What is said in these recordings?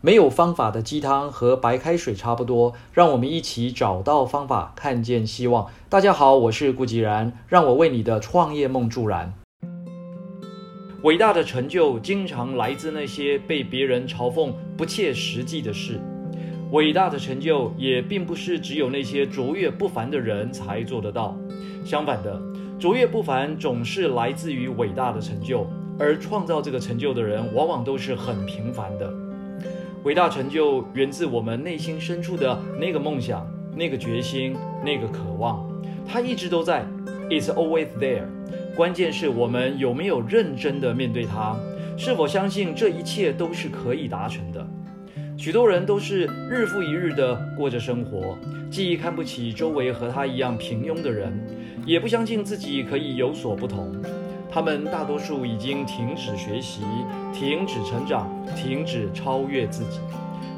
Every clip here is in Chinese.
没有方法的鸡汤和白开水差不多，让我们一起找到方法，看见希望。大家好，我是顾吉然，让我为你的创业梦助燃。伟大的成就经常来自那些被别人嘲讽不切实际的事。伟大的成就也并不是只有那些卓越不凡的人才做得到，相反的，卓越不凡总是来自于伟大的成就，而创造这个成就的人往往都是很平凡的。伟大成就源自我们内心深处的那个梦想、那个决心、那个渴望，它一直都在，It's always there。关键是我们有没有认真的面对它，是否相信这一切都是可以达成的。许多人都是日复一日的过着生活，既看不起周围和他一样平庸的人，也不相信自己可以有所不同。他们大多数已经停止学习，停止成长，停止超越自己，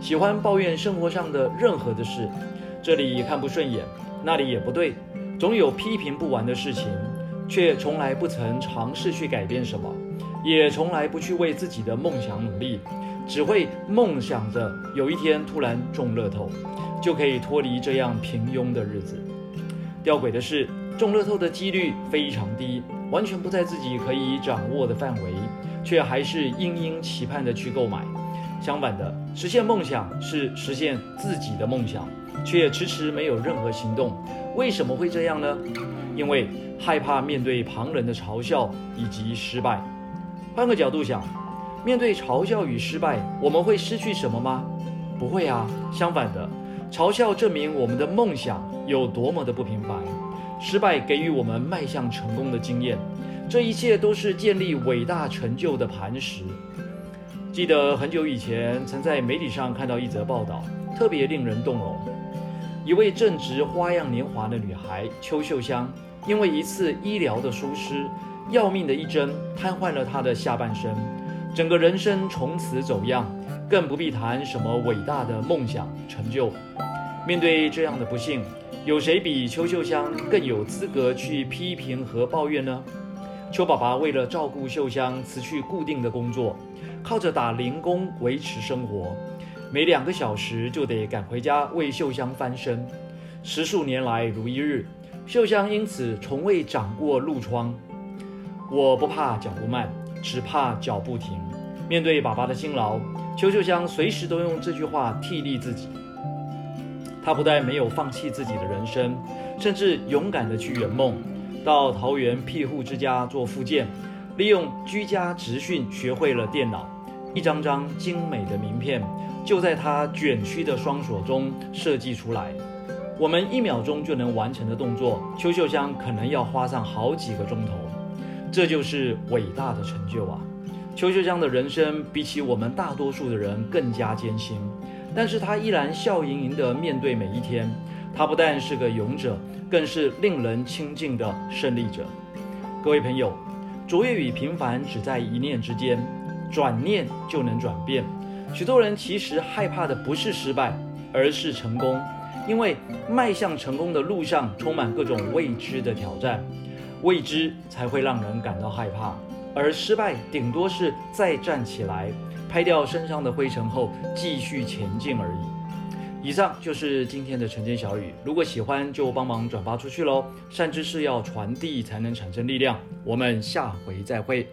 喜欢抱怨生活上的任何的事，这里看不顺眼，那里也不对，总有批评不完的事情，却从来不曾尝试去改变什么，也从来不去为自己的梦想努力，只会梦想着有一天突然中乐透，就可以脱离这样平庸的日子。吊诡的是，中乐透的几率非常低。完全不在自己可以掌握的范围，却还是殷殷期盼的去购买。相反的，实现梦想是实现自己的梦想，却迟迟没有任何行动。为什么会这样呢？因为害怕面对旁人的嘲笑以及失败。换个角度想，面对嘲笑与失败，我们会失去什么吗？不会啊。相反的，嘲笑证明我们的梦想有多么的不平凡。失败给予我们迈向成功的经验，这一切都是建立伟大成就的磐石。记得很久以前，曾在媒体上看到一则报道，特别令人动容。一位正值花样年华的女孩邱秀香，因为一次医疗的疏失，要命的一针瘫痪了她的下半身，整个人生从此走样，更不必谈什么伟大的梦想成就。面对这样的不幸。有谁比邱秀香更有资格去批评和抱怨呢？邱爸爸为了照顾秀香，辞去固定的工作，靠着打零工维持生活，每两个小时就得赶回家为秀香翻身。十数年来如一日，秀香因此从未长过褥疮。我不怕脚步慢，只怕脚步停。面对爸爸的辛劳，邱秀香随时都用这句话替励自己。他不但没有放弃自己的人生，甚至勇敢地去圆梦，到桃园庇护之家做复健，利用居家直训学会了电脑，一张张精美的名片就在他卷曲的双手中设计出来。我们一秒钟就能完成的动作，邱秀香可能要花上好几个钟头。这就是伟大的成就啊！邱秀香的人生比起我们大多数的人更加艰辛。但是他依然笑盈盈地面对每一天。他不但是个勇者，更是令人亲近的胜利者。各位朋友，卓越与平凡只在一念之间，转念就能转变。许多人其实害怕的不是失败，而是成功，因为迈向成功的路上充满各种未知的挑战，未知才会让人感到害怕，而失败顶多是再站起来。拍掉身上的灰尘后，继续前进而已。以上就是今天的晨间小语，如果喜欢就帮忙转发出去喽。善知识要传递才能产生力量。我们下回再会。